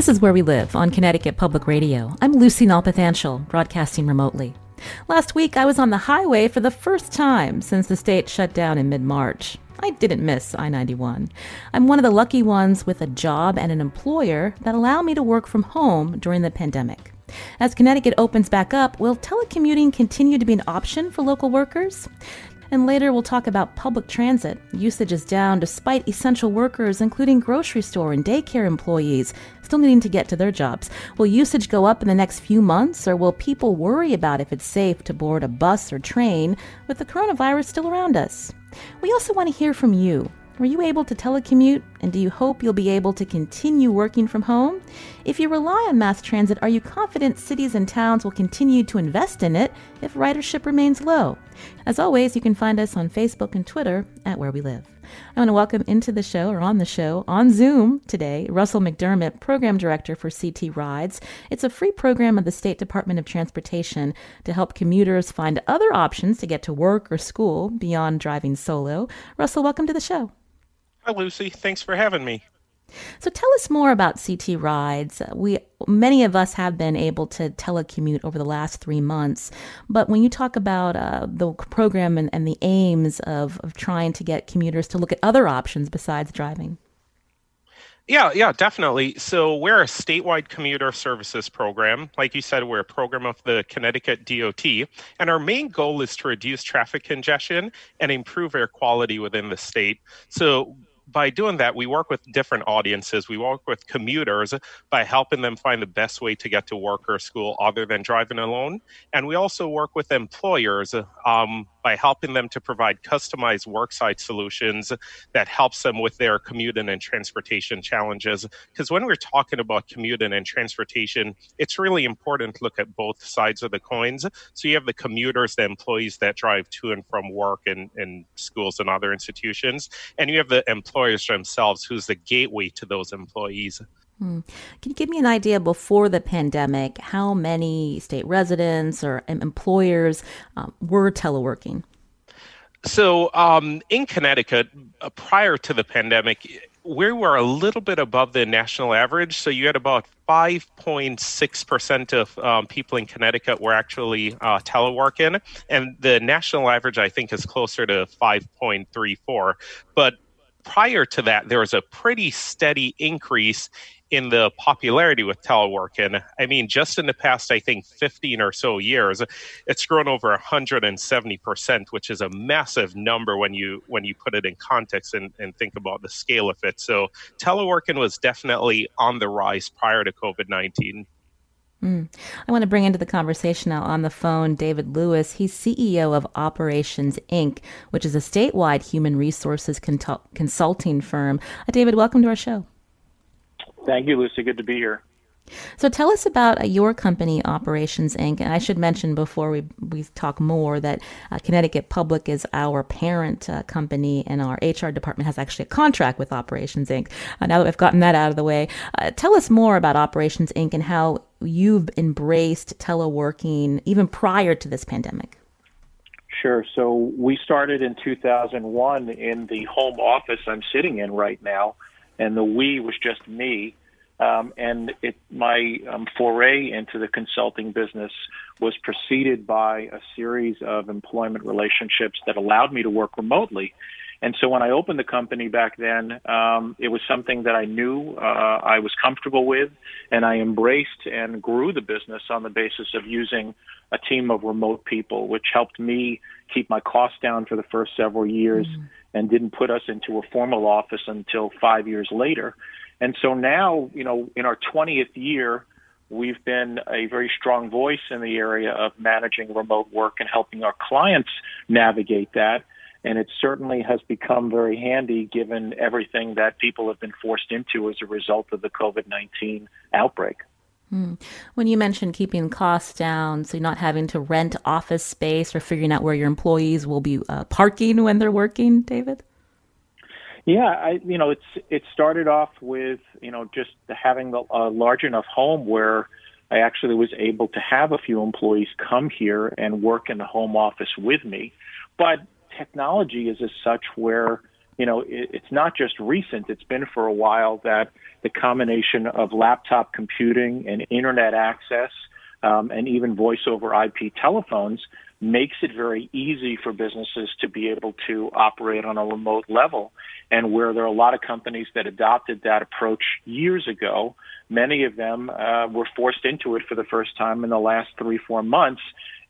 This is Where We Live on Connecticut Public Radio. I'm Lucy Nalpathanchil, broadcasting remotely. Last week, I was on the highway for the first time since the state shut down in mid March. I didn't miss I 91. I'm one of the lucky ones with a job and an employer that allow me to work from home during the pandemic. As Connecticut opens back up, will telecommuting continue to be an option for local workers? And later we'll talk about public transit. Usage is down despite essential workers, including grocery store and daycare employees, still needing to get to their jobs. Will usage go up in the next few months, or will people worry about if it's safe to board a bus or train with the coronavirus still around us? We also want to hear from you. Were you able to telecommute, and do you hope you'll be able to continue working from home? If you rely on mass transit, are you confident cities and towns will continue to invest in it if ridership remains low? As always, you can find us on Facebook and Twitter at Where We Live. I want to welcome into the show, or on the show, on Zoom today, Russell McDermott, Program Director for CT Rides. It's a free program of the State Department of Transportation to help commuters find other options to get to work or school beyond driving solo. Russell, welcome to the show. Hi, Lucy. Thanks for having me. So tell us more about CT Rides. We many of us have been able to telecommute over the last three months, but when you talk about uh, the program and, and the aims of, of trying to get commuters to look at other options besides driving. Yeah, yeah, definitely. So we're a statewide commuter services program. Like you said, we're a program of the Connecticut DOT, and our main goal is to reduce traffic congestion and improve air quality within the state. So by doing that, we work with different audiences. We work with commuters by helping them find the best way to get to work or school other than driving alone. And we also work with employers um, by helping them to provide customized worksite solutions that helps them with their commuting and transportation challenges. Because when we're talking about commuting and transportation, it's really important to look at both sides of the coins. So you have the commuters, the employees that drive to and from work and, and schools and other institutions, and you have the employers themselves, who's the gateway to those employees. Hmm. Can you give me an idea before the pandemic how many state residents or employers um, were teleworking? So, um, in Connecticut, uh, prior to the pandemic, we were a little bit above the national average. So, you had about 5.6% of um, people in Connecticut were actually uh, teleworking. And the national average, I think, is closer to 5.34. But prior to that, there was a pretty steady increase in the popularity with teleworking. I mean, just in the past, I think 15 or so years, it's grown over 170%, which is a massive number when you when you put it in context and, and think about the scale of it. So teleworking was definitely on the rise prior to COVID 19. Mm. I want to bring into the conversation now on the phone David Lewis. He's CEO of Operations Inc., which is a statewide human resources consulting firm. Uh, David, welcome to our show. Thank you, Lucy. Good to be here. So tell us about uh, your company, Operations Inc. And I should mention before we, we talk more that uh, Connecticut Public is our parent uh, company, and our HR department has actually a contract with Operations Inc. Uh, now that we've gotten that out of the way, uh, tell us more about Operations Inc. and how you've embraced teleworking even prior to this pandemic. Sure. So we started in 2001 in the home office I'm sitting in right now, and the we was just me. Um, and it, my um, foray into the consulting business was preceded by a series of employment relationships that allowed me to work remotely. And so when I opened the company back then, um, it was something that I knew uh, I was comfortable with, and I embraced and grew the business on the basis of using a team of remote people, which helped me keep my costs down for the first several years mm. and didn't put us into a formal office until five years later. And so now, you know, in our 20th year, we've been a very strong voice in the area of managing remote work and helping our clients navigate that. And it certainly has become very handy given everything that people have been forced into as a result of the COVID 19 outbreak. Hmm. When you mentioned keeping costs down, so you're not having to rent office space or figuring out where your employees will be uh, parking when they're working, David? Yeah, I, you know, it's it started off with you know just having a large enough home where I actually was able to have a few employees come here and work in the home office with me. But technology is as such where you know it, it's not just recent; it's been for a while that the combination of laptop computing and internet access um, and even voice over IP telephones makes it very easy for businesses to be able to operate on a remote level. And where there are a lot of companies that adopted that approach years ago, many of them uh, were forced into it for the first time in the last three, four months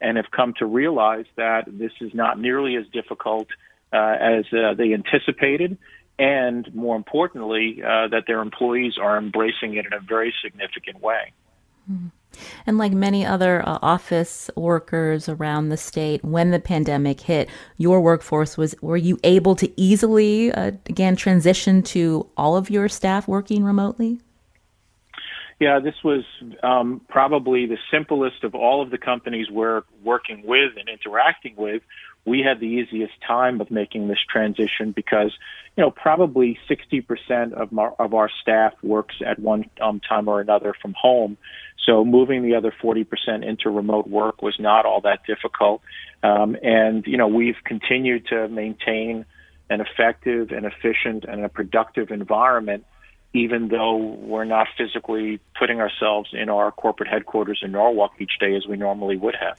and have come to realize that this is not nearly as difficult uh, as uh, they anticipated and more importantly, uh, that their employees are embracing it in a very significant way. Mm-hmm. And like many other uh, office workers around the state, when the pandemic hit, your workforce was were you able to easily uh, again transition to all of your staff working remotely? Yeah, this was um, probably the simplest of all of the companies we're working with and interacting with we had the easiest time of making this transition because, you know, probably 60% of our, of our staff works at one um, time or another from home. So moving the other 40% into remote work was not all that difficult. Um, and, you know, we've continued to maintain an effective and efficient and a productive environment, even though we're not physically putting ourselves in our corporate headquarters in Norwalk each day as we normally would have.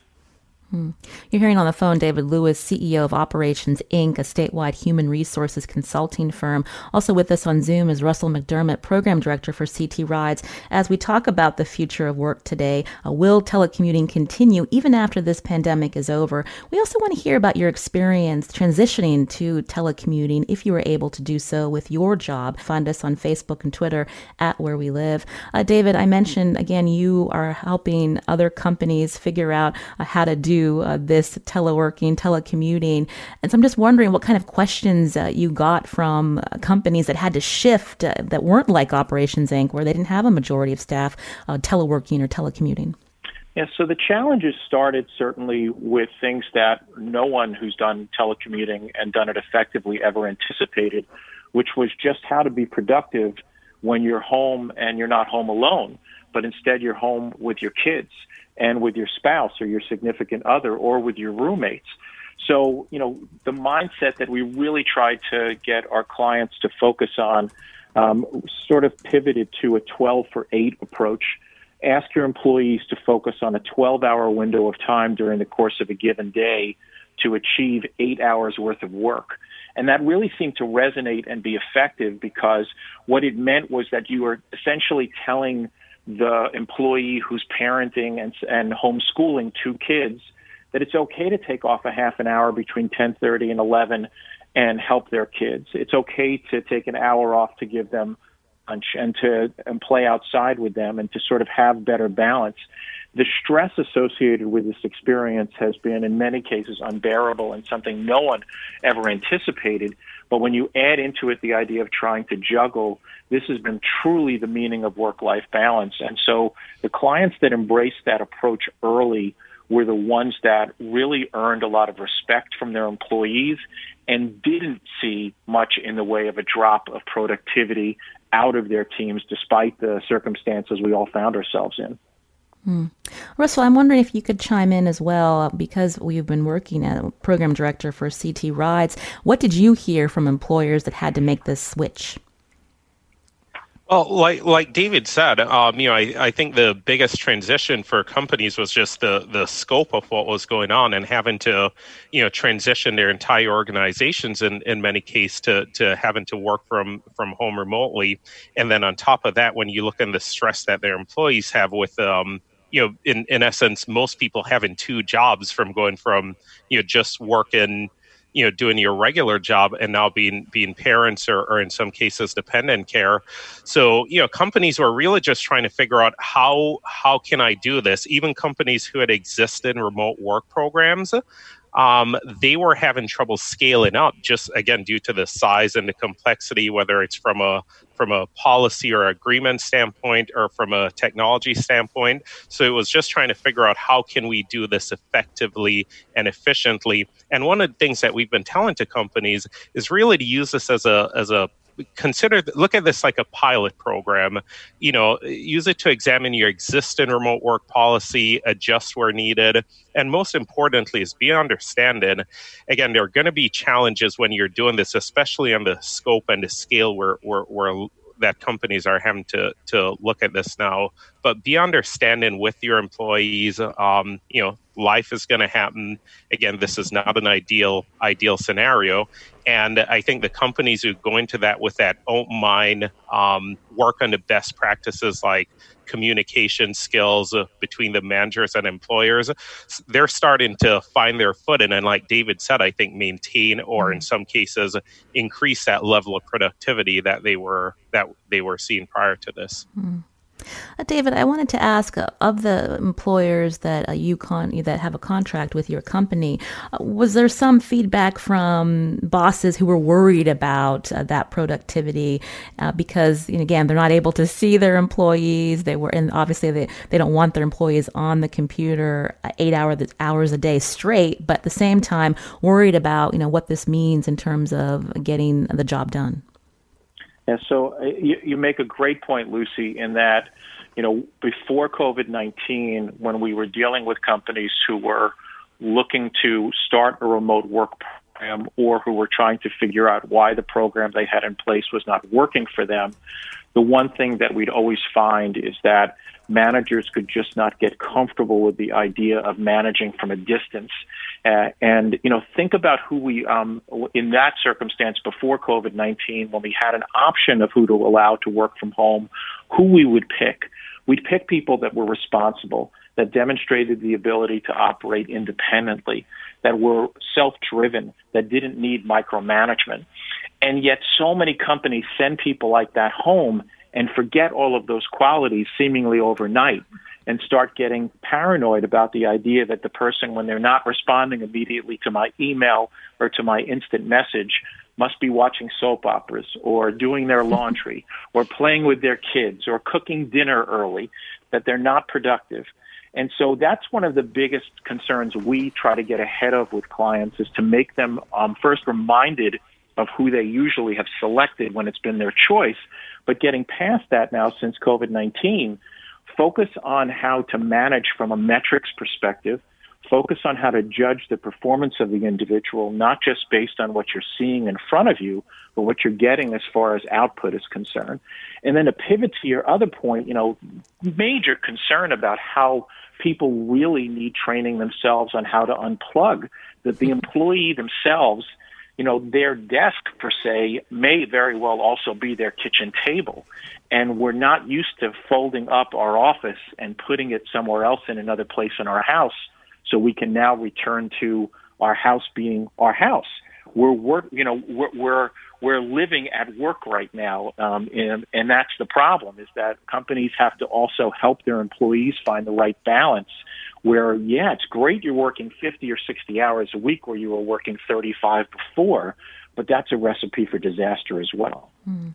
Hmm. You're hearing on the phone David Lewis, CEO of Operations Inc., a statewide human resources consulting firm. Also with us on Zoom is Russell McDermott, Program Director for CT Rides. As we talk about the future of work today, uh, will telecommuting continue even after this pandemic is over? We also want to hear about your experience transitioning to telecommuting if you were able to do so with your job. Find us on Facebook and Twitter at Where We Live. Uh, David, I mentioned again, you are helping other companies figure out uh, how to do uh, this teleworking, telecommuting. And so I'm just wondering what kind of questions uh, you got from uh, companies that had to shift uh, that weren't like Operations Inc., where they didn't have a majority of staff uh, teleworking or telecommuting. Yeah, so the challenges started certainly with things that no one who's done telecommuting and done it effectively ever anticipated, which was just how to be productive when you're home and you're not home alone, but instead you're home with your kids and with your spouse or your significant other or with your roommates. So, you know, the mindset that we really tried to get our clients to focus on um, sort of pivoted to a 12 for 8 approach. Ask your employees to focus on a 12 hour window of time during the course of a given day to achieve eight hours worth of work. And that really seemed to resonate and be effective because what it meant was that you were essentially telling the employee who's parenting and, and homeschooling two kids that it's okay to take off a half an hour between 10:30 and 11 and help their kids. It's okay to take an hour off to give them lunch and to and play outside with them and to sort of have better balance. The stress associated with this experience has been in many cases unbearable and something no one ever anticipated. But when you add into it the idea of trying to juggle, this has been truly the meaning of work life balance. And so the clients that embraced that approach early were the ones that really earned a lot of respect from their employees and didn't see much in the way of a drop of productivity out of their teams despite the circumstances we all found ourselves in. Hmm. Russell, I'm wondering if you could chime in as well, because we've been working as program director for CT Rides. What did you hear from employers that had to make this switch? Well, like like David said, um, you know, I, I think the biggest transition for companies was just the the scope of what was going on and having to, you know, transition their entire organizations in, in many cases to to having to work from from home remotely, and then on top of that, when you look at the stress that their employees have with um, you know, in in essence, most people having two jobs from going from you know just working you know doing your regular job and now being being parents or, or in some cases dependent care. So you know companies were really just trying to figure out how how can i do this? Even companies who had existed remote work programs um, they were having trouble scaling up just again due to the size and the complexity, whether it's from a from a policy or agreement standpoint or from a technology standpoint. So it was just trying to figure out how can we do this effectively and efficiently. And one of the things that we've been telling to companies is really to use this as a as a consider look at this like a pilot program you know use it to examine your existing remote work policy adjust where needed and most importantly is be understanding again there are going to be challenges when you're doing this especially on the scope and the scale where, where, where that companies are having to to look at this now. But be understanding with your employees. Um, you know, life is going to happen. Again, this is not an ideal ideal scenario, and I think the companies who go into that with that open mind, um, work on the best practices like communication skills uh, between the managers and employers, they're starting to find their footing. And like David said, I think maintain or in mm-hmm. some cases increase that level of productivity that they were that they were seeing prior to this. Mm. Uh, David, I wanted to ask uh, of the employers that uh, you con- that have a contract with your company, uh, was there some feedback from bosses who were worried about uh, that productivity uh, because you know, again they're not able to see their employees. They were and obviously they, they don't want their employees on the computer eight hour, hours a day straight, but at the same time worried about you know what this means in terms of getting the job done. And so uh, you, you make a great point, Lucy, in that, you know, before COVID 19, when we were dealing with companies who were looking to start a remote work program or who were trying to figure out why the program they had in place was not working for them, the one thing that we'd always find is that managers could just not get comfortable with the idea of managing from a distance. Uh, and you know, think about who we um, in that circumstance before COVID nineteen, when we had an option of who to allow to work from home, who we would pick. We'd pick people that were responsible, that demonstrated the ability to operate independently, that were self-driven, that didn't need micromanagement. And yet, so many companies send people like that home and forget all of those qualities seemingly overnight and start getting paranoid about the idea that the person, when they're not responding immediately to my email or to my instant message, must be watching soap operas or doing their laundry or playing with their kids or cooking dinner early, that they're not productive. And so that's one of the biggest concerns we try to get ahead of with clients is to make them um, first reminded of who they usually have selected when it's been their choice, but getting past that now since COVID 19, focus on how to manage from a metrics perspective. Focus on how to judge the performance of the individual, not just based on what you're seeing in front of you, but what you're getting as far as output is concerned. And then to pivot to your other point, you know, major concern about how people really need training themselves on how to unplug, that the employee themselves you know, their desk per se may very well also be their kitchen table. And we're not used to folding up our office and putting it somewhere else in another place in our house. So we can now return to our house being our house. We're work, you know, we're, we're, we're living at work right now. Um, and, and that's the problem is that companies have to also help their employees find the right balance where, yeah, it's great you're working 50 or 60 hours a week where you were working 35 before, but that's a recipe for disaster as well. Mm.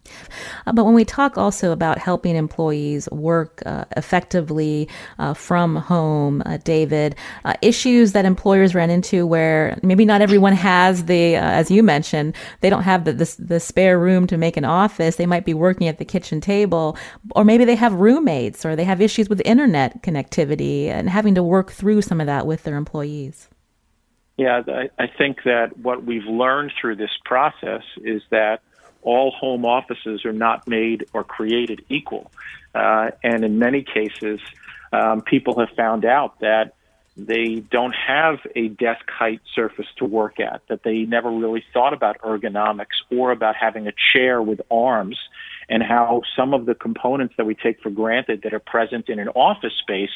But when we talk also about helping employees work uh, effectively uh, from home, uh, David, uh, issues that employers run into where maybe not everyone has the, uh, as you mentioned, they don't have the, the, the spare room to make an office. They might be working at the kitchen table, or maybe they have roommates, or they have issues with internet connectivity and having to work through some of that with their employees. Yeah, I, I think that what we've learned through this process is that all home offices are not made or created equal. Uh, and in many cases, um, people have found out that they don't have a desk height surface to work at, that they never really thought about ergonomics or about having a chair with arms and how some of the components that we take for granted that are present in an office space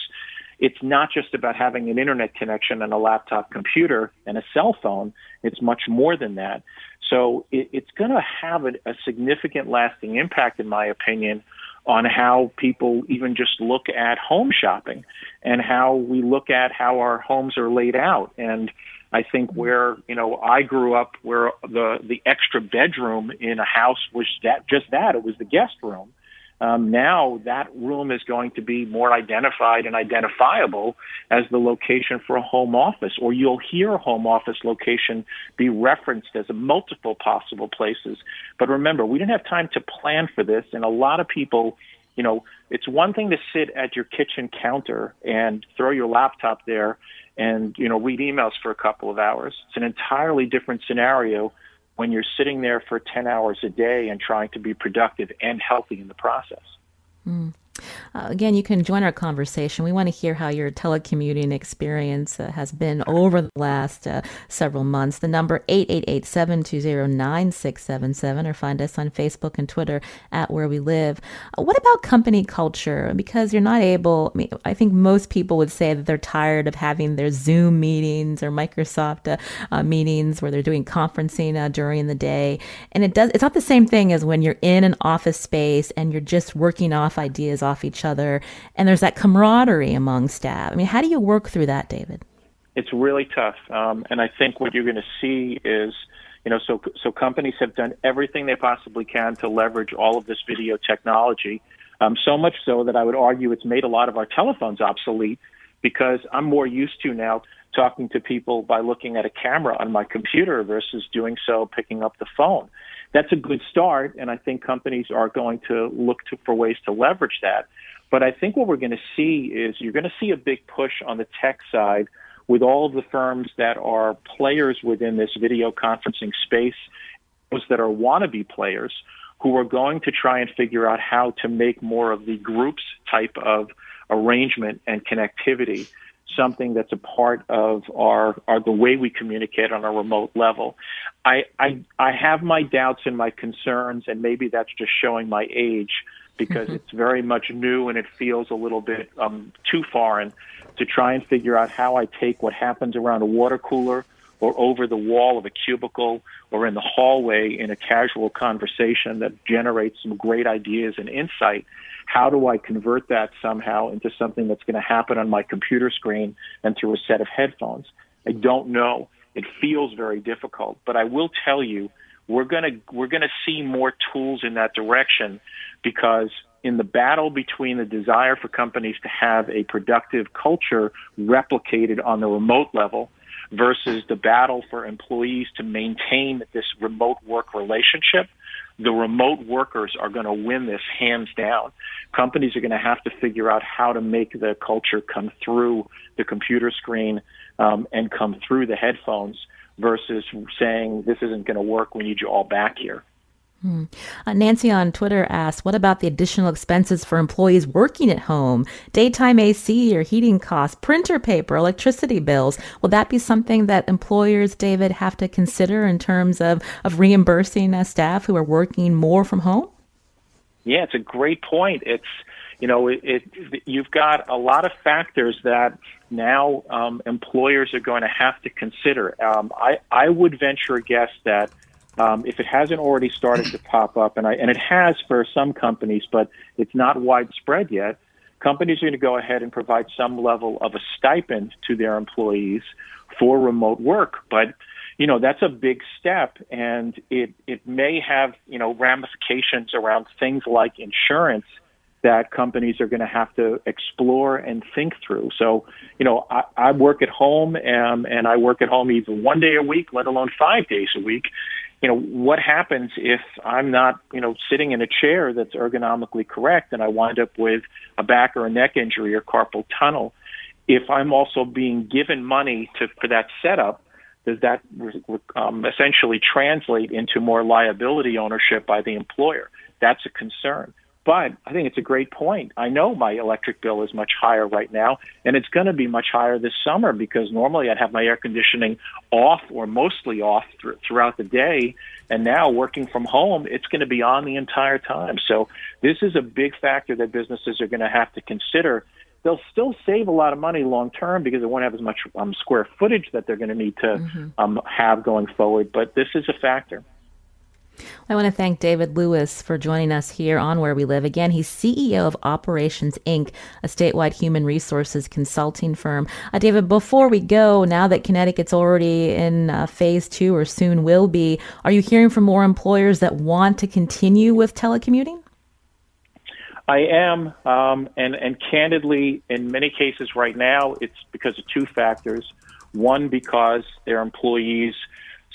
it's not just about having an internet connection and a laptop computer and a cell phone. It's much more than that. So it, it's going to have a, a significant lasting impact, in my opinion, on how people even just look at home shopping and how we look at how our homes are laid out. And I think where you know I grew up, where the the extra bedroom in a house was that just that it was the guest room. Um, now that room is going to be more identified and identifiable as the location for a home office, or you'll hear home office location be referenced as a multiple possible places. But remember, we didn't have time to plan for this, and a lot of people, you know, it's one thing to sit at your kitchen counter and throw your laptop there and you know read emails for a couple of hours. It's an entirely different scenario when you're sitting there for 10 hours a day and trying to be productive and healthy in the process. Mm. Uh, again, you can join our conversation. We want to hear how your telecommuting experience uh, has been over the last uh, several months. The number 888-720-9677 or find us on Facebook and Twitter at Where We Live. Uh, what about company culture? Because you're not able, I, mean, I, think most people would say that they're tired of having their Zoom meetings or Microsoft uh, uh, meetings where they're doing conferencing during the day. And it does, it's not the same thing as when you're in an office space and you're just working off ideas off each other, and there's that camaraderie among staff. I mean, how do you work through that, David? It's really tough, um, and I think what you're going to see is, you know, so so companies have done everything they possibly can to leverage all of this video technology. Um, so much so that I would argue it's made a lot of our telephones obsolete because I'm more used to now talking to people by looking at a camera on my computer versus doing so picking up the phone that's a good start, and I think companies are going to look to, for ways to leverage that. But I think what we're going to see is you're going to see a big push on the tech side with all of the firms that are players within this video conferencing space, those that are wannabe players who are going to try and figure out how to make more of the groups type of arrangement and connectivity something that's a part of our, our the way we communicate on a remote level. I, I I have my doubts and my concerns, and maybe that's just showing my age because mm-hmm. it's very much new and it feels a little bit um, too foreign to try and figure out how I take what happens around a water cooler or over the wall of a cubicle or in the hallway in a casual conversation that generates some great ideas and insight how do I convert that somehow into something that's going to happen on my computer screen and through a set of headphones? I don't know. It feels very difficult, but I will tell you we're going to we're going to see more tools in that direction because in the battle between the desire for companies to have a productive culture replicated on the remote level versus the battle for employees to maintain this remote work relationship, the remote workers are going to win this hands down. Companies are going to have to figure out how to make the culture come through the computer screen um, and come through the headphones versus saying this isn't going to work. We need you all back here. Hmm. Uh, Nancy on Twitter asks, what about the additional expenses for employees working at home? Daytime AC or heating costs, printer paper, electricity bills. Will that be something that employers, David, have to consider in terms of, of reimbursing uh, staff who are working more from home? Yeah, it's a great point. It's, you know, it, it you've got a lot of factors that now um, employers are going to have to consider. Um, I, I would venture a guess that um, if it hasn't already started to pop up, and I, and it has for some companies, but it's not widespread yet. Companies are going to go ahead and provide some level of a stipend to their employees for remote work, but you know that's a big step, and it it may have you know ramifications around things like insurance that companies are going to have to explore and think through. So, you know, I, I work at home and, and I work at home even one day a week, let alone five days a week you know, what happens if I'm not, you know, sitting in a chair that's ergonomically correct and I wind up with a back or a neck injury or carpal tunnel? If I'm also being given money to for that setup, does that um, essentially translate into more liability ownership by the employer? That's a concern. But I think it's a great point. I know my electric bill is much higher right now, and it's going to be much higher this summer because normally I'd have my air conditioning off or mostly off th- throughout the day. And now working from home, it's going to be on the entire time. So this is a big factor that businesses are going to have to consider. They'll still save a lot of money long term because they won't have as much um, square footage that they're going to need to mm-hmm. um, have going forward. But this is a factor. I want to thank David Lewis for joining us here on Where We Live. Again, he's CEO of Operations Inc., a statewide human resources consulting firm. Uh, David, before we go, now that Connecticut's already in uh, phase two or soon will be, are you hearing from more employers that want to continue with telecommuting? I am, um, and and candidly, in many cases right now, it's because of two factors. One, because their employees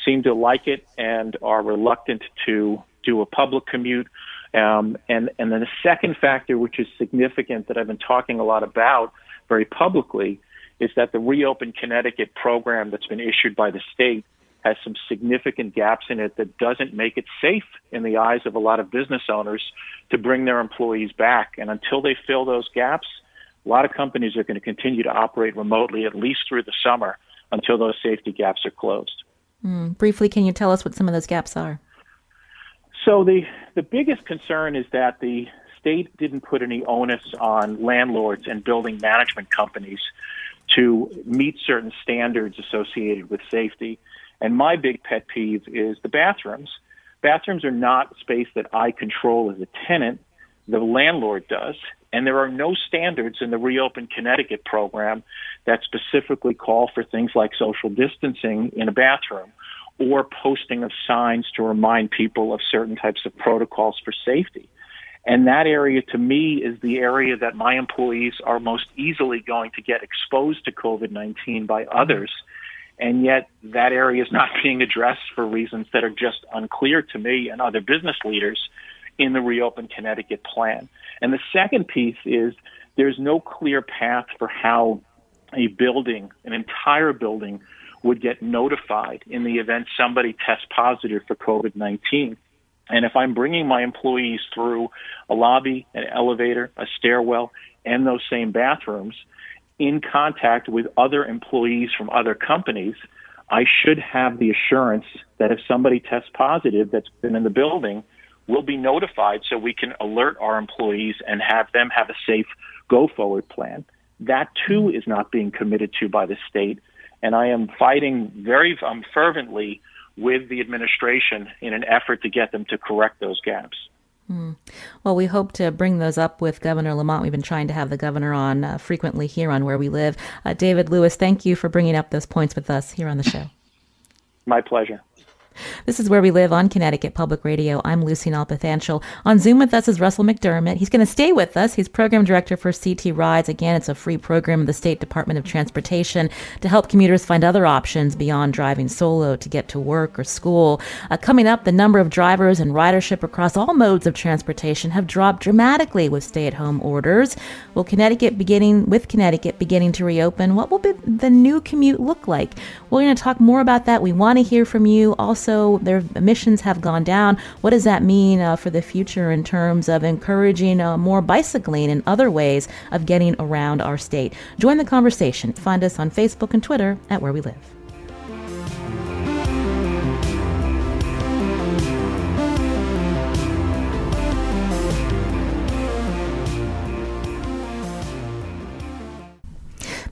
seem to like it and are reluctant to do a public commute. Um, and, and then the second factor, which is significant that I've been talking a lot about very publicly, is that the Reopen Connecticut program that's been issued by the state has some significant gaps in it that doesn't make it safe in the eyes of a lot of business owners to bring their employees back. And until they fill those gaps, a lot of companies are going to continue to operate remotely at least through the summer until those safety gaps are closed. Mm. Briefly, can you tell us what some of those gaps are? So the the biggest concern is that the state didn't put any onus on landlords and building management companies to meet certain standards associated with safety. And my big pet peeve is the bathrooms. Bathrooms are not space that I control as a tenant. The landlord does. And there are no standards in the Reopen Connecticut program that specifically call for things like social distancing in a bathroom or posting of signs to remind people of certain types of protocols for safety. And that area to me is the area that my employees are most easily going to get exposed to COVID 19 by others. And yet that area is not being addressed for reasons that are just unclear to me and other business leaders in the Reopen Connecticut plan. And the second piece is there's no clear path for how a building, an entire building, would get notified in the event somebody tests positive for COVID 19. And if I'm bringing my employees through a lobby, an elevator, a stairwell, and those same bathrooms in contact with other employees from other companies, I should have the assurance that if somebody tests positive that's been in the building, we'll be notified so we can alert our employees and have them have a safe go forward plan. That too is not being committed to by the state and I am fighting very um, fervently with the administration in an effort to get them to correct those gaps. Mm. Well, we hope to bring those up with Governor Lamont. We've been trying to have the governor on uh, frequently here on Where We Live. Uh, David Lewis, thank you for bringing up those points with us here on the show. My pleasure. This is Where We Live on Connecticut Public Radio. I'm Lucy Nalpathanchil. On Zoom with us is Russell McDermott. He's going to stay with us. He's program director for CT Rides. Again, it's a free program of the State Department of Transportation to help commuters find other options beyond driving solo to get to work or school. Uh, coming up, the number of drivers and ridership across all modes of transportation have dropped dramatically with stay-at-home orders. Will Connecticut beginning with Connecticut beginning to reopen? What will the new commute look like? We're going to talk more about that. We want to hear from you. Also, also their emissions have gone down. What does that mean uh, for the future in terms of encouraging uh, more bicycling and other ways of getting around our state? Join the conversation. Find us on Facebook and Twitter at Where We Live.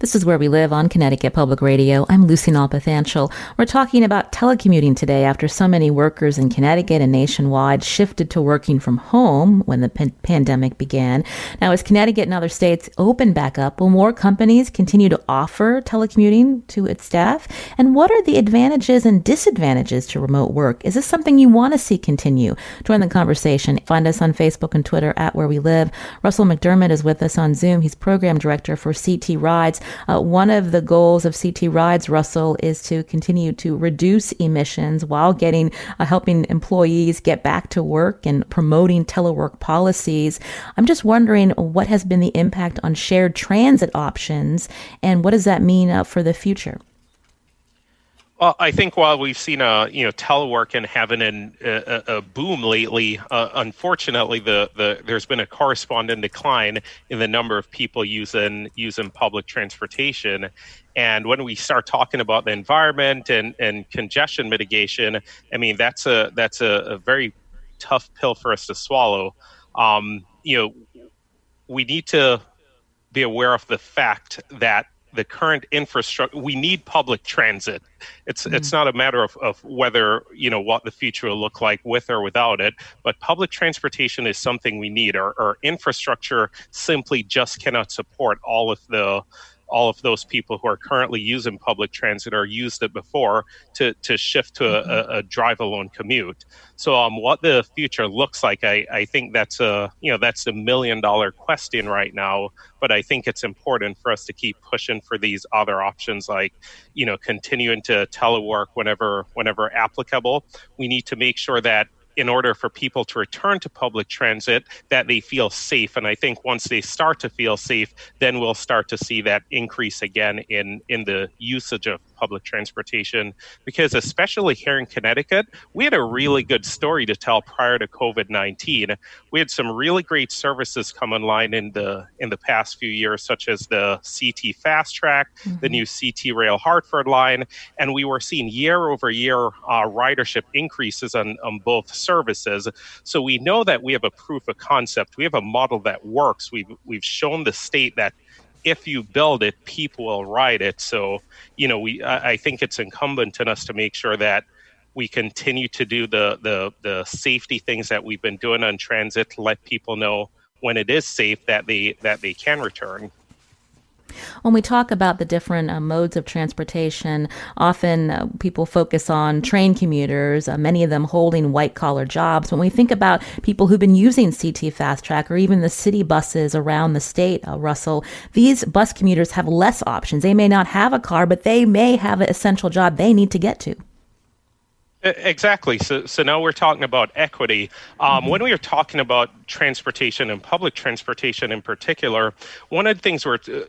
This is Where We Live on Connecticut Public Radio. I'm Lucy Nalpathanchil. We're talking about telecommuting today after so many workers in Connecticut and nationwide shifted to working from home when the pandemic began. Now, as Connecticut and other states open back up, will more companies continue to offer telecommuting to its staff? And what are the advantages and disadvantages to remote work? Is this something you want to see continue? Join the conversation. Find us on Facebook and Twitter at Where We Live. Russell McDermott is with us on Zoom. He's program director for CT Rides. Uh, one of the goals of CT Rides, Russell, is to continue to reduce emissions while getting uh, helping employees get back to work and promoting telework policies. I'm just wondering what has been the impact on shared transit options and what does that mean uh, for the future? Well, I think while we've seen a you know telework and having an, a, a boom lately, uh, unfortunately, the, the there's been a corresponding decline in the number of people using using public transportation. And when we start talking about the environment and, and congestion mitigation, I mean that's a that's a, a very tough pill for us to swallow. Um, you know, we need to be aware of the fact that the current infrastructure we need public transit it's mm-hmm. it's not a matter of, of whether you know what the future will look like with or without it but public transportation is something we need our, our infrastructure simply just cannot support all of the all of those people who are currently using public transit or used it before to, to shift to a, mm-hmm. a drive alone commute. So, um, what the future looks like, I, I think that's a you know that's a million dollar question right now. But I think it's important for us to keep pushing for these other options, like you know continuing to telework whenever whenever applicable. We need to make sure that in order for people to return to public transit that they feel safe. And i think once they start to feel safe then we'll start to see that increase again in in the usage of public transportation because especially here in Connecticut, we had a really good story to tell prior to COVID-19. We had some really great services come online in the in the past few years such as the CTfastrak, mm-hmm. the new CT Rail Hartford line, and we were seeing year over year uh, ridership increases on, on both services. So we know that we have a proof of concept. We have a model that works. We've we've shown the state that if you build it, people will ride it. So, you know, we I think it's incumbent on us to make sure that we continue to do the the the safety things that we've been doing on transit to let people know when it is safe that they that they can return. When we talk about the different uh, modes of transportation, often uh, people focus on train commuters, uh, many of them holding white collar jobs. When we think about people who've been using CTfastrak or even the city buses around the state, uh, Russell, these bus commuters have less options. They may not have a car, but they may have an essential job they need to get to. Exactly. So, so now we're talking about equity. Um, mm-hmm. When we are talking about transportation and public transportation in particular, one of the things where uh,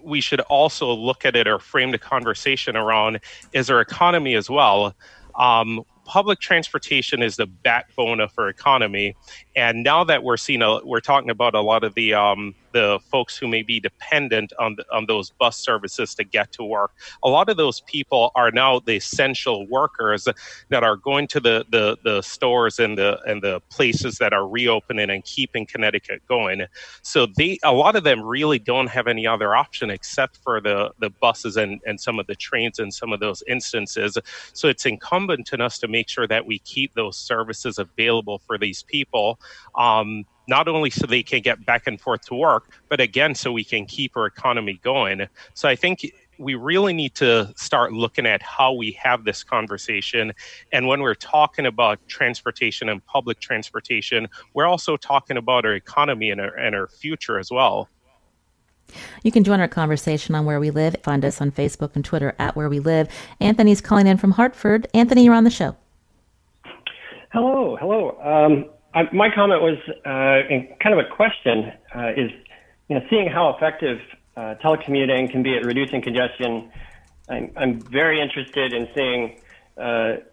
we should also look at it or frame the conversation around is our economy as well. Um, public transportation is the backbone of our economy, and now that we're seeing, a, we're talking about a lot of the um, the folks who may be dependent on the, on those bus services to get to work. A lot of those people are now the essential workers that are going to the, the, the stores and the and the places that are reopening and keeping Connecticut going. So they a lot of them really don't have any other option except for the, the buses and, and some of the trains in some of those instances. So it's incumbent on us to make sure that we keep those services available for these people. Um, not only so they can get back and forth to work, but again, so we can keep our economy going. So I think we really need to start looking at how we have this conversation. And when we're talking about transportation and public transportation, we're also talking about our economy and our, and our future as well. You can join our conversation on Where We Live. Find us on Facebook and Twitter at Where We Live. Anthony's calling in from Hartford. Anthony, you're on the show. Hello, hello. Um, I, my comment was uh, in kind of a question uh, is, you know, seeing how effective uh, telecommuting can be at reducing congestion. I'm, I'm very interested in seeing uh,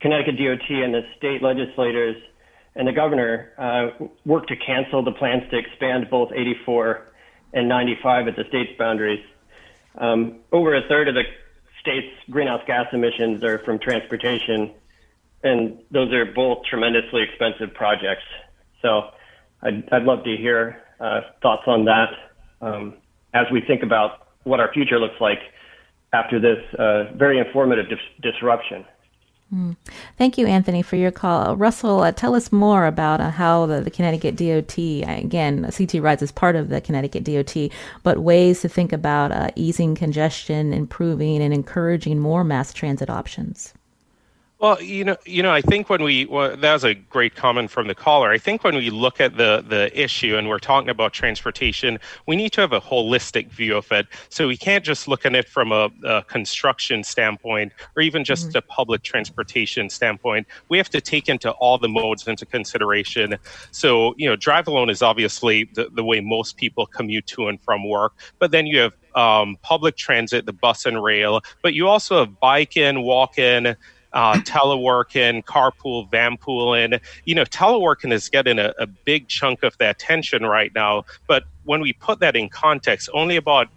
Connecticut DOT and the state legislators and the governor uh, work to cancel the plans to expand both 84 and 95 at the state's boundaries. Um, over a third of the state's greenhouse gas emissions are from transportation and those are both tremendously expensive projects. So I'd, I'd love to hear uh, thoughts on that um, as we think about what our future looks like after this uh, very informative dis- disruption. Mm. Thank you, Anthony, for your call. Uh, Russell, uh, tell us more about uh, how the, the, Connecticut DOT, again, CT Rides is part of the Connecticut DOT, but ways to think about uh, easing congestion, improving, and encouraging more mass transit options. Well, you know, you know, I think when we well, that was a great comment from the caller. I think when we look at the the issue and we're talking about transportation, we need to have a holistic view of it. So we can't just look at it from a, a construction standpoint or even just mm-hmm. a public transportation standpoint. We have to take into all the modes into consideration. So you know, drive alone is obviously the, the way most people commute to and from work, but then you have um, public transit, the bus and rail, but you also have bike in, walk in uh, teleworking, carpool, vanpooling. You know, teleworking is getting a, a big chunk of the attention right now. But when we put that in context, only about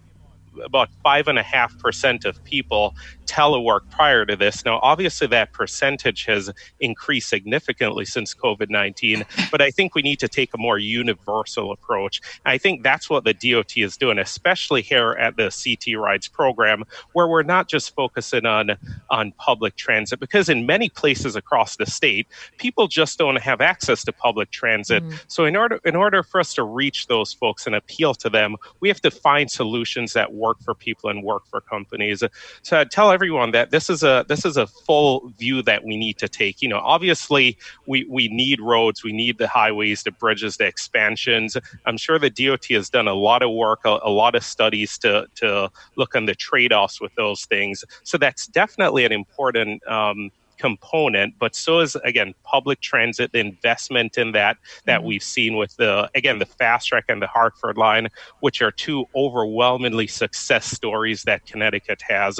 about five and a half percent of people telework prior to this. Now, obviously, that percentage has increased significantly since COVID 19, but I think we need to take a more universal approach. I think that's what the DOT is doing, especially here at the CT Rides program, where we're not just focusing on, on public transit, because in many places across the state, people just don't have access to public transit. Mm. So, in order, in order for us to reach those folks and appeal to them, we have to find solutions that work for people and work for companies. So, I tell everyone that this is a this is a full view that we need to take. You know, obviously we we need roads, we need the highways, the bridges, the expansions. I'm sure the DOT has done a lot of work, a, a lot of studies to to look on the trade offs with those things. So that's definitely an important um, component, but so is again public transit, the investment in that that mm-hmm. we've seen with the again the fast track and the Hartford line, which are two overwhelmingly success stories that Connecticut has.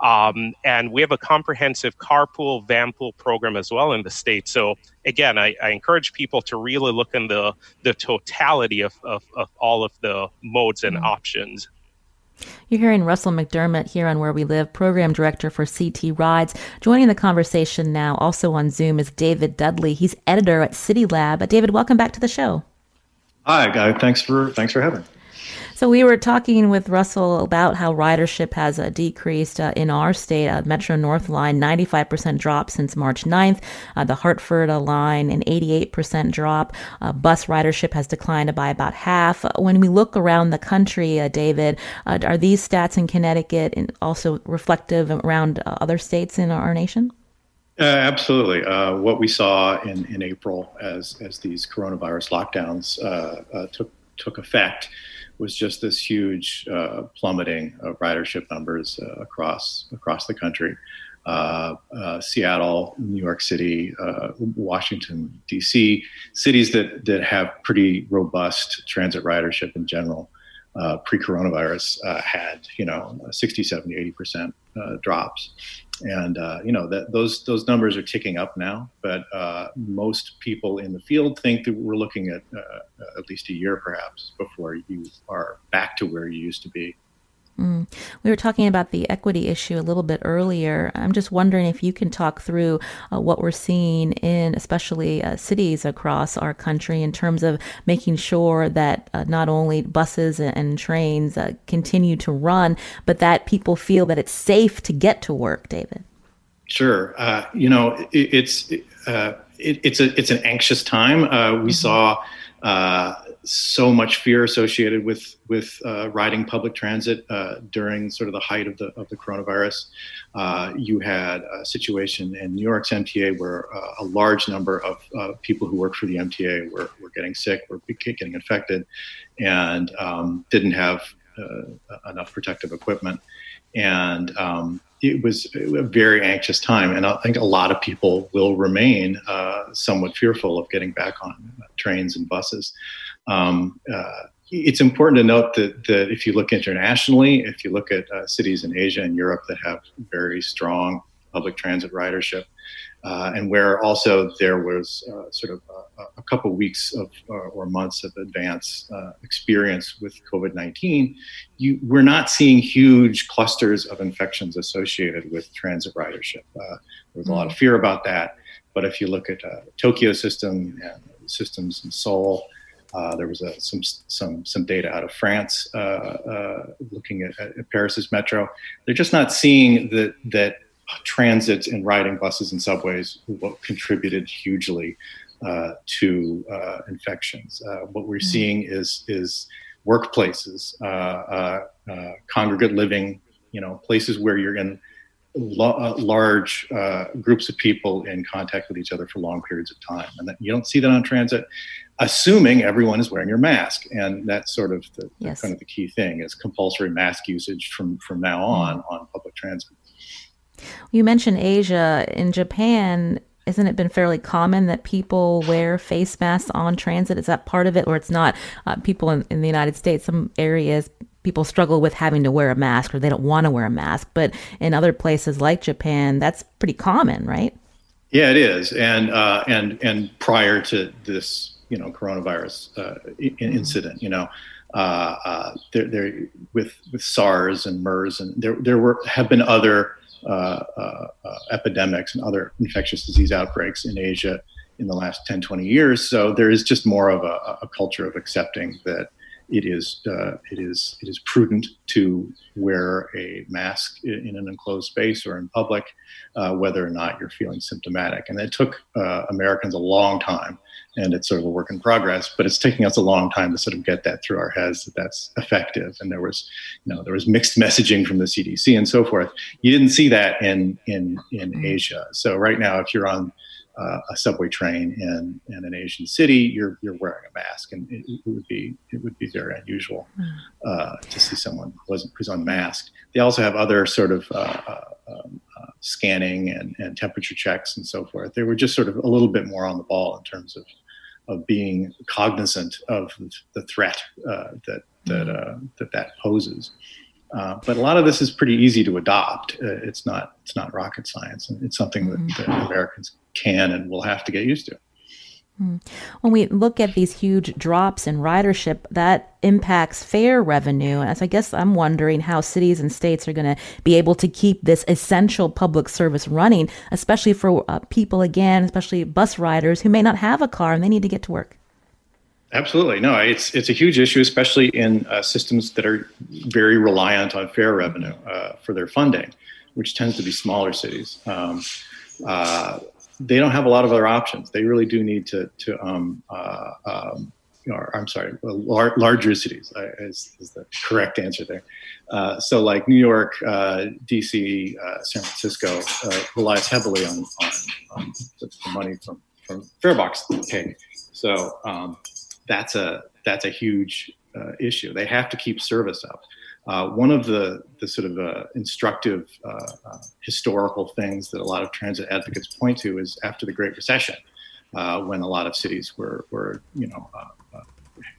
Um, and we have a comprehensive carpool vanpool program as well in the state. So again, I, I, encourage people to really look in the the totality of, of, of all of the modes and mm-hmm. options. You're hearing Russell McDermott here on Where We Live, Program Director for CT Rides. Joining the conversation now, also on Zoom, is David Dudley. He's editor at CityLab. David, welcome back to the show. Hi, guy. Thanks for thanks for having me. So we were talking with Russell about how ridership has uh, decreased uh, in our state. Uh, Metro North line, 95% drop since March 9th. Uh, the Hartford uh, line, an 88% drop. Uh, bus ridership has declined by about half. When we look around the country, David, are these stats in Connecticut also reflective around other states in our nation? Uh, absolutely. Uh, what we saw in, in April as, as these coronavirus lockdowns uh, took took effect was just this huge uh, plummeting of ridership numbers uh, across across the country. Uh, uh Seattle, New York City, uh, Washington D.C., cities that that have pretty robust transit ridership in general. Uh, pre-coronavirus had you know 60, 70, 80 percent drops and uh, you know that those those numbers are ticking up now. But uh, most people in the field think that we're looking at uh, at least a year, perhaps, before you are back to where you used to be. Mm. We were talking about the equity issue a little bit earlier. I'm just wondering if you can talk through uh, what we're seeing in, especially uh, cities across our country, in terms of making sure that uh, not only buses and, and trains uh, continue to run, but that people feel that it's safe to get to work. David. Sure. Uh, you know, it, it's uh, it, it's a it's an anxious time. we mm-hmm. saw so much fear associated with with uh, riding public transit uh, during sort of the height of the of the coronavirus. Uh, you had a situation in New York's MTA where uh, a large number of uh, people who work for the MTA were, were getting sick, were getting infected, and um, didn't have uh, enough protective equipment, and um, it was a very anxious time, and I think a lot of people will remain somewhat fearful of getting back on trains and buses. Um, uh, it's important to note that, that if you look internationally, if you look at uh, cities in Asia and Europe that have very strong public transit ridership, uh, and where also there was uh, sort of a, a couple weeks of uh, or months of advance uh, experience with COVID-19, you, we're not seeing huge clusters of infections associated with transit ridership. Uh, there was a lot of fear about that, but if you look at Tokyo system and systems in Seoul, uh, there was a, some some some data out of France uh, uh, looking at, at, Paris's metro. They're just not seeing that that transit and riding buses and subways contributed hugely uh, to uh, infections. Uh, what we're mm-hmm. seeing is is workplaces, congregate living, you know, places where you're in large groups of people in contact with each other for long periods of time, and that you don't see that on transit assuming everyone is wearing your mask. And that's sort of the, yes. kind of the key thing is compulsory mask usage from, from now mm-hmm. on on public transit. You mentioned Asia. In Japan, isn't it been fairly common that people wear face masks on transit? Is that part of it, or it's not? Uh, people in, in the United States, some areas, people struggle with having to wear a mask or they don't want to wear a mask. But in other places like Japan, that's pretty common, right? Yeah, it is. And uh, and and prior to this you know coronavirus uh, incident. You know, uh, uh, there, there, with with SARS and MERS, and there there were have been other uh, uh, epidemics and other infectious disease outbreaks in Asia in the last 10, 20 years. So there is just more of a, a culture of accepting that it is uh, it is it is prudent to wear a mask in an enclosed space or in public, uh, whether or not you're feeling symptomatic. And it took uh, Americans a long time, and it's sort of a work in progress. But it's taking us a long time to sort of get that through our heads that that's effective. And there was, you know, there was mixed messaging from the CDC and so forth. You didn't see that in in in mm-hmm. Asia. So right now, if you're on uh, a subway train in, in an Asian city, you're you're wearing a mask, and it, it would be it would be very unusual hmm. uh, to see someone who's, who's unmasked. They also have other sort of uh, uh um, uh, scanning and, and temperature checks and so forth. They were just sort of a little bit more on the ball in terms of of being cognizant of the threat uh, that that hmm. that that poses. Uh, but a lot of this is pretty easy to adopt. Uh, it's not it's not rocket science, and it's something that, that, mm-hmm. Americans can and will have to get used to. Hmm. When we look at these huge drops in ridership, that impacts fare revenue. As I guess I'm wondering how cities and states are going to be able to keep this essential public service running, especially for uh, people, again, especially bus riders who may not have a car and they need to get to work. Absolutely, no. It's it's a huge issue, especially in uh, systems that are very reliant on fare revenue uh, for their funding, which tends to be smaller cities. Um, uh, they don't have a lot of other options. They really do need to to um, uh, um, or, I'm sorry, lar- larger cities uh, is, is, the correct answer there. Uh, so, like New York, D.C., San Francisco relies heavily on, on, on the money from from farebox pay. So. Um, that's a that's a huge uh, issue. They have to keep service up. Uh, one of the, the sort of uh, instructive uh, uh, historical things that a lot of transit advocates point to is after the Great Recession, uh, when a lot of cities were, were you know,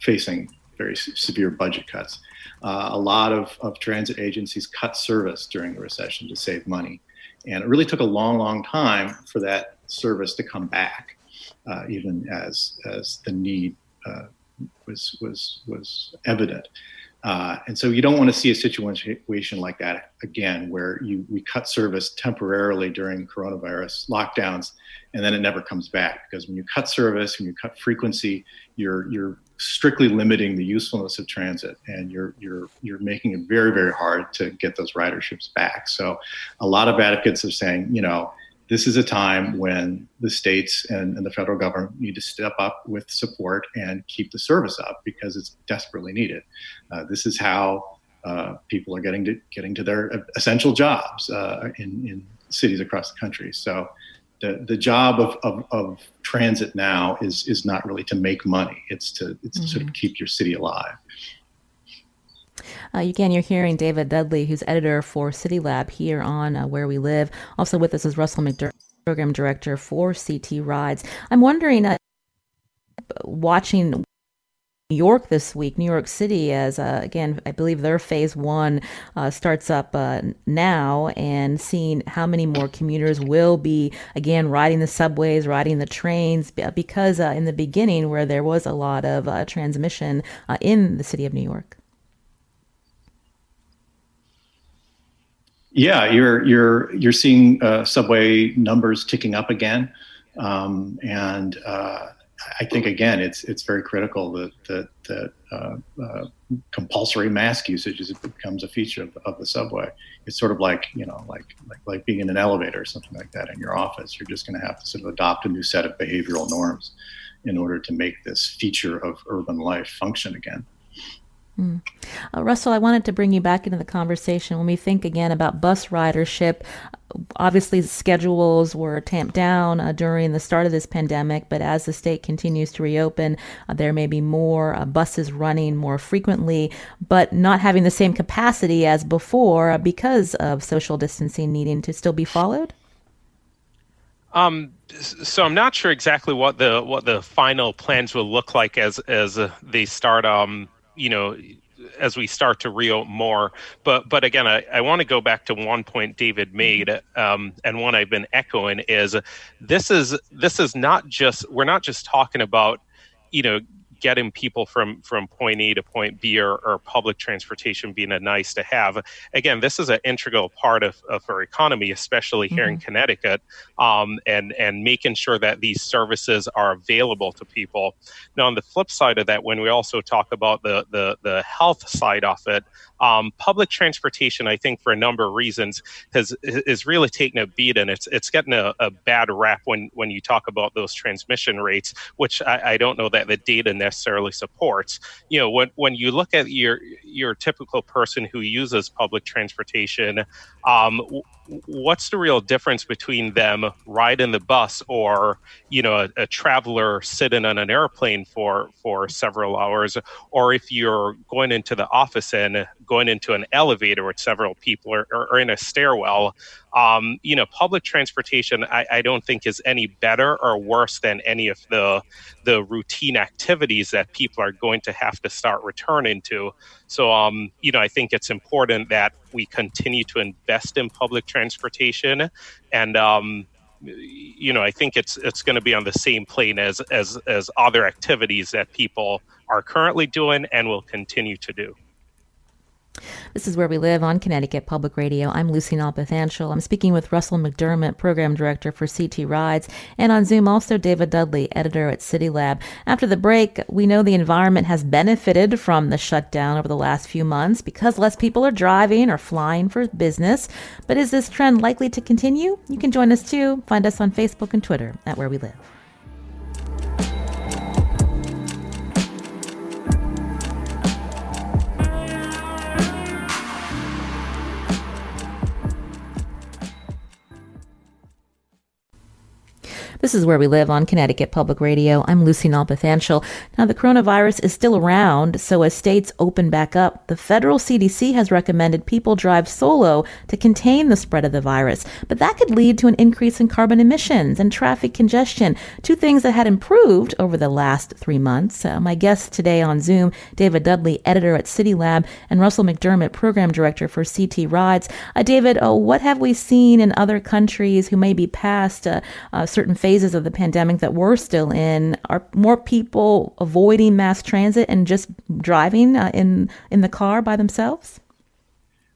facing very severe budget cuts. a lot of, of transit agencies cut service during the recession to save money. And it really took a long, long time for that service to come back, even as, as the need was was was evident. Uh, and so you don't want to see a situation like that again, where you we cut service temporarily during coronavirus lockdowns, and then it never comes back. Because when you cut service, when you cut frequency, you're you're strictly limiting the usefulness of transit, and you're you're you're making it very very hard to get those riderships back. So, a lot of advocates are saying, you know, this is a time when the states and, and, the federal government need to step up with support and keep the service up because it's desperately needed. Uh, this is how uh, people are getting to getting to their essential jobs uh, in, in cities across the country. So the, the job of, of, of, transit now is is not really to make money. It's to it's mm-hmm. to sort of keep your city alive. Uh, again, you're hearing David Dudley, who's editor for CityLab here on uh, Where We Live. Also with us is Russell McDermott, program director for CT Rides. I'm wondering, uh, watching New York this week, New York City, as uh, again, I believe their phase one uh, starts up uh, now, and seeing how many more commuters will be again riding the subways, riding the trains, because uh, in the beginning, where there was a lot of uh, transmission uh, in the city of New York. Yeah, you're you're you're seeing uh, subway numbers ticking up again, um, and uh, I think again it's it's very critical that that, that uh, uh compulsory mask usage is, becomes a feature of, of the subway. It's sort of like you know like like like being in an elevator or something like that in your office. You're just going to have to sort of adopt a new set of behavioral norms in order to make this feature of urban life function again. Mm. Uh, Russell, I wanted to bring you back into the conversation when we think again about bus ridership. Obviously, schedules were tamped down uh, during the start of this pandemic, but as the state continues to reopen, uh, there may be more uh, buses running more frequently, but not having the same capacity as before because of social distancing needing to still be followed. Um, so I'm not sure exactly what the what the final plans will look like as as uh, they start um you know as we start to reopen more. But but again, I, I want to go back to one point David made, um, and one I've been echoing is this is this is not just we're not just talking about you know getting people from from point A to point B or, or public transportation being a nice to have. Again, this is an integral part of, of our economy, especially here mm-hmm. in Connecticut, um, and and making sure that these services are available to people. Now, on the flip side of that, when we also talk about the the, the health side of it, um, public transportation, I think, for a number of reasons, has is really taken a beat, and it's it's getting a, a bad rap when when you talk about those transmission rates, which I, I, don't know that the data necessarily supports. You know, when when you look at your your typical person who uses public transportation, um, what's the real difference between them riding the bus or you know a, a, traveler sitting on an airplane for for several hours or if you're going into the office and going into an elevator with several people or, or, or in a stairwell um, you know public transportation I, I don't think is any better or worse than any of the the routine activities that people are going to have to start returning to so um, you know i think it's important that we continue to invest in public transportation, and um, you know, I think it's it's going to be on the same plane as as as other activities that people are currently doing and will continue to do. This is Where We Live on Connecticut Public Radio. I'm Lucy Nalpathanchil. I'm speaking with Russell McDermott, Program Director for CT Rides, and on Zoom also David Dudley, Editor at CityLab. After the break, we know the environment has benefited from the shutdown over the last few months because less people are driving or flying for business. But is this trend likely to continue? You can join us too. Find us on Facebook and Twitter at Where We Live. This is Where We Live on Connecticut Public Radio. I'm Lucy Nalpathanchil. Now, the coronavirus is still around, so as states open back up, the federal CDC has recommended people drive solo to contain the spread of the virus. But that could lead to an increase in carbon emissions and traffic congestion, two things that had improved over the last three months. Uh, my guests today on Zoom, David Dudley, editor at CityLab, and Russell McDermott, program director for CT Rides. Uh, David, uh, what have we seen in other countries who may be past uh, uh, certain phases? Phases of the pandemic that we're still in, are more people avoiding mass transit and just driving uh, in in the car by themselves?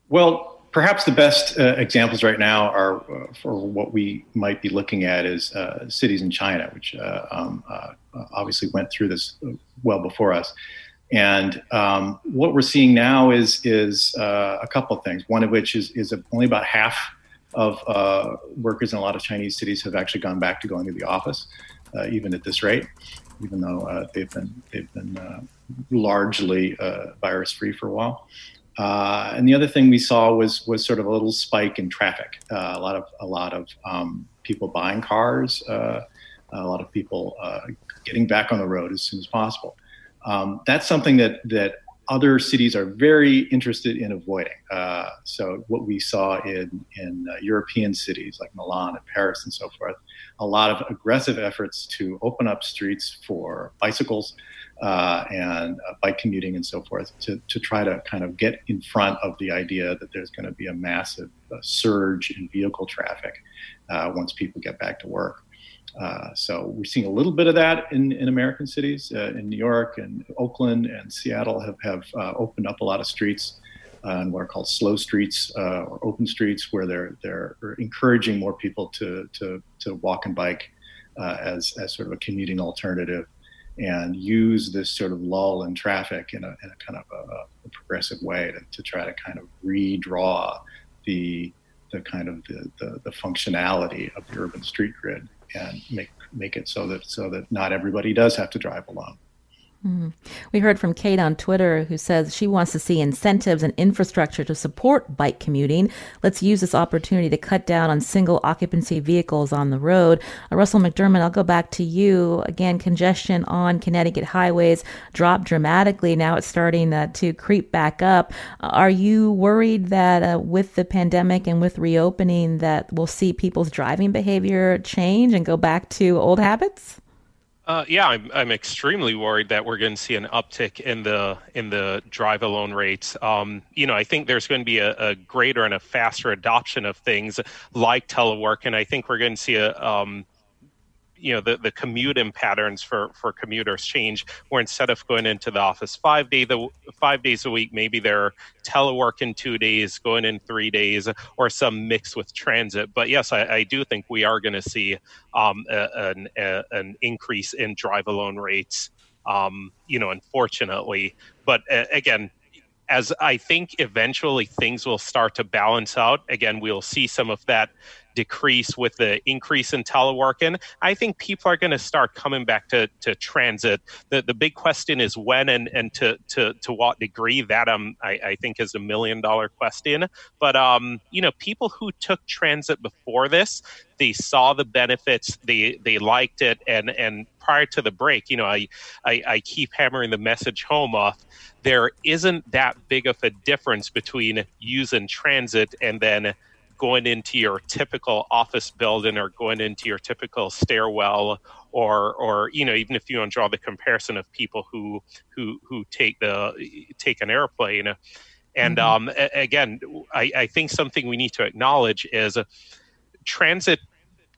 Well, perhaps the best uh, examples right now are uh, for what we might be looking at is uh, cities in China, which uh, um, uh, obviously went through this well before us. And um, what we're seeing now is is a couple of things. One of which is is only about half of uh, workers in a lot of Chinese cities have actually gone back to going to the office, uh, even at this rate, even though uh, they've been they've been uh, largely uh, virus free for a while. Uh, and the other thing we saw was was sort of a little spike in traffic. a lot of a lot of um, people buying cars, a lot of people getting back on the road as soon as possible. Um, that's something that that other cities are very interested in avoiding. Uh, so what we saw in in uh, European cities like Milan and Paris and so forth, a lot of aggressive efforts to open up streets for bicycles uh, and uh, bike commuting and so forth to to try to kind of get in front of the idea that there's going to be a massive uh, surge in vehicle traffic uh, once people get back to work. Uh, so we're seeing a little bit of that in, in American cities. Uh, in New York and Oakland and Seattle have, have uh, opened up a lot of streets and what are called slow streets uh, or open streets, where they're they're encouraging more people to to, to walk and bike uh, as as sort of a commuting alternative, and use this sort of lull in traffic in a, in a kind of a, a progressive way to, to try to kind of redraw the the kind of the, the, the functionality of the urban street grid and make make it so that so that not everybody does have to drive alone. Mm. We heard from Kate on Twitter who says she wants to see incentives and infrastructure to support bike commuting. Let's use this opportunity to cut down on single occupancy vehicles on the road. Uh, Russell McDermott, I'll go back to you. Again, congestion on Connecticut highways dropped dramatically. Now it's starting uh, to creep back up. Uh, are you worried that uh, with the pandemic and with reopening that we'll see people's driving behavior change and go back to old habits? Uh, yeah, I'm I'm extremely worried that we're going to see an uptick in the in the drive alone rates. Um, you know, I think there's going to be a, a, greater and a faster adoption of things like telework, and I think we're going to see a um, you know the, the commuting patterns for for commuters change where instead of going into the office five day the five days a week maybe they're teleworking two days going in three days or some mix with transit. But yes i, I do think we are going to see um, a, an, a, an increase in drive alone rates um, you know unfortunately. But uh, again as I think eventually things will start to balance out, again, we'll see some of that decrease with the increase in teleworking, I think people are going to start coming back to, to transit. The the big question is when and, and to, to, to what degree. That um I, I think is a million dollar question. But um you know people who took transit before this, they saw the benefits, they they liked it, and and prior to the break, you know I I, I keep hammering the message home off. There isn't that big of a difference between using transit and then going into your typical office building or going into your typical stairwell or or you know even if you want to draw the comparison of people who who who take the take an airplane and mm-hmm. um, again I, I think something we need to acknowledge is transit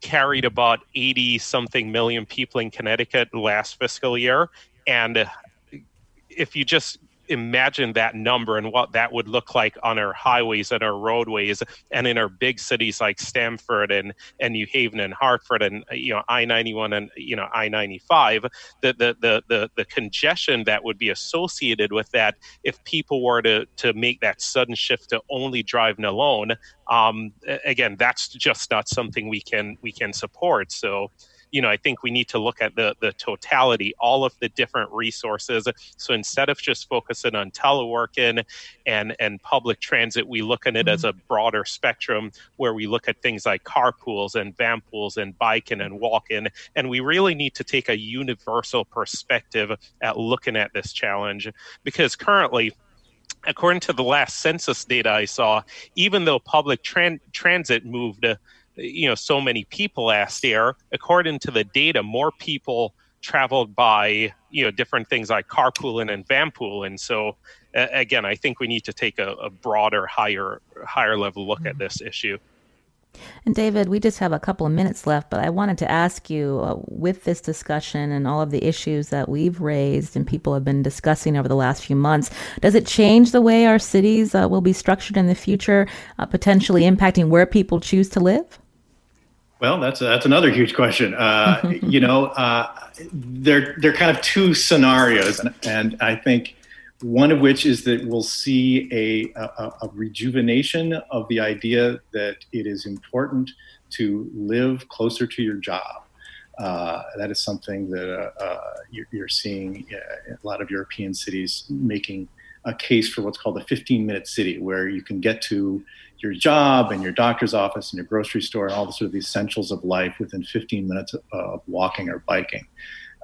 carried about 80 something million people in connecticut last fiscal year and if you just imagine that number and what that would look like on our highways and our roadways and in our big cities like Stamford and, and New Haven and Hartford and you know I-91 and you know I-95 the, the the the the congestion that would be associated with that if people were to to make that sudden shift to only driving alone um, again that's just not something we can we can support. So you know, I think we need to look at the the totality, all of the different resources. So instead of just focusing on teleworking and and public transit, we look at it mm-hmm. as a broader spectrum where we look at things like carpools and van pools and biking and walking, and we really need to take a universal perspective at looking at this challenge because currently according to the last census data I saw, even though public tran- transit moved you know so many people last year according to the data more people traveled by you know different things like carpooling and vanpooling so uh, again i think we need to take a, a broader higher higher level look mm-hmm. at this issue and David, we just have a couple of minutes left, but I wanted to ask you uh, with this discussion and all of the issues that we've raised and people have been discussing over the last few months, does it change the way our cities uh, will be structured in the future, uh, potentially impacting where people choose to live? Well, that's that's another huge question. Uh, you know, uh, there there are kind of two scenarios, and, and, I think one of which is that we'll see a, a, a, rejuvenation of the idea that it is important to live closer to your job. Uh, that is something that uh, uh, you're, you're, seeing uh, a lot of European cities making a case for what's called a 15 minute city, where you can get to your job and your doctor's office and your grocery store and all the sort of the essentials of life within 15 minutes of, walking or biking.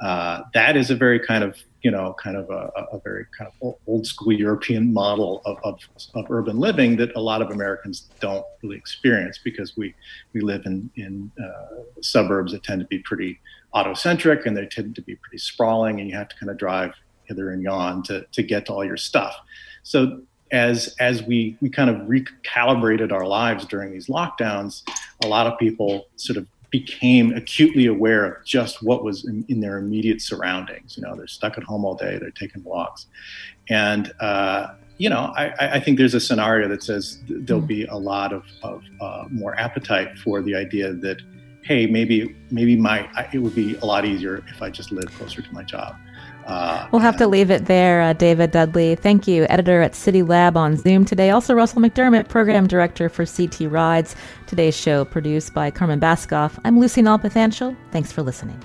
Uh, that is a very kind of you know kind of a, a very kind of old school European model of, of, of, urban living that a lot of Americans don't really experience because we we live in in uh, suburbs that tend to be pretty autocentric and they tend to be pretty sprawling and you have to kind of drive hither and yon to to get to all your stuff. So as as we we kind of recalibrated our lives during these lockdowns, a lot of people sort of became acutely aware of just what was in, in their immediate surroundings. You know, they're stuck at home all day, they're taking walks, and uh, you know, I, I, think there's a scenario that says there'll be a lot of, of uh, more appetite for the idea that, hey, maybe maybe my it would be a lot easier if I just lived closer to my job. Uh, we'll have to leave it there, uh, David Dudley. Thank you, editor at CityLab on Zoom today. Also, Russell McDermott, program director for CT Rides. Today's show produced by Carmen Baskauf. I'm Lucy Nalpathanchil. Thanks for listening.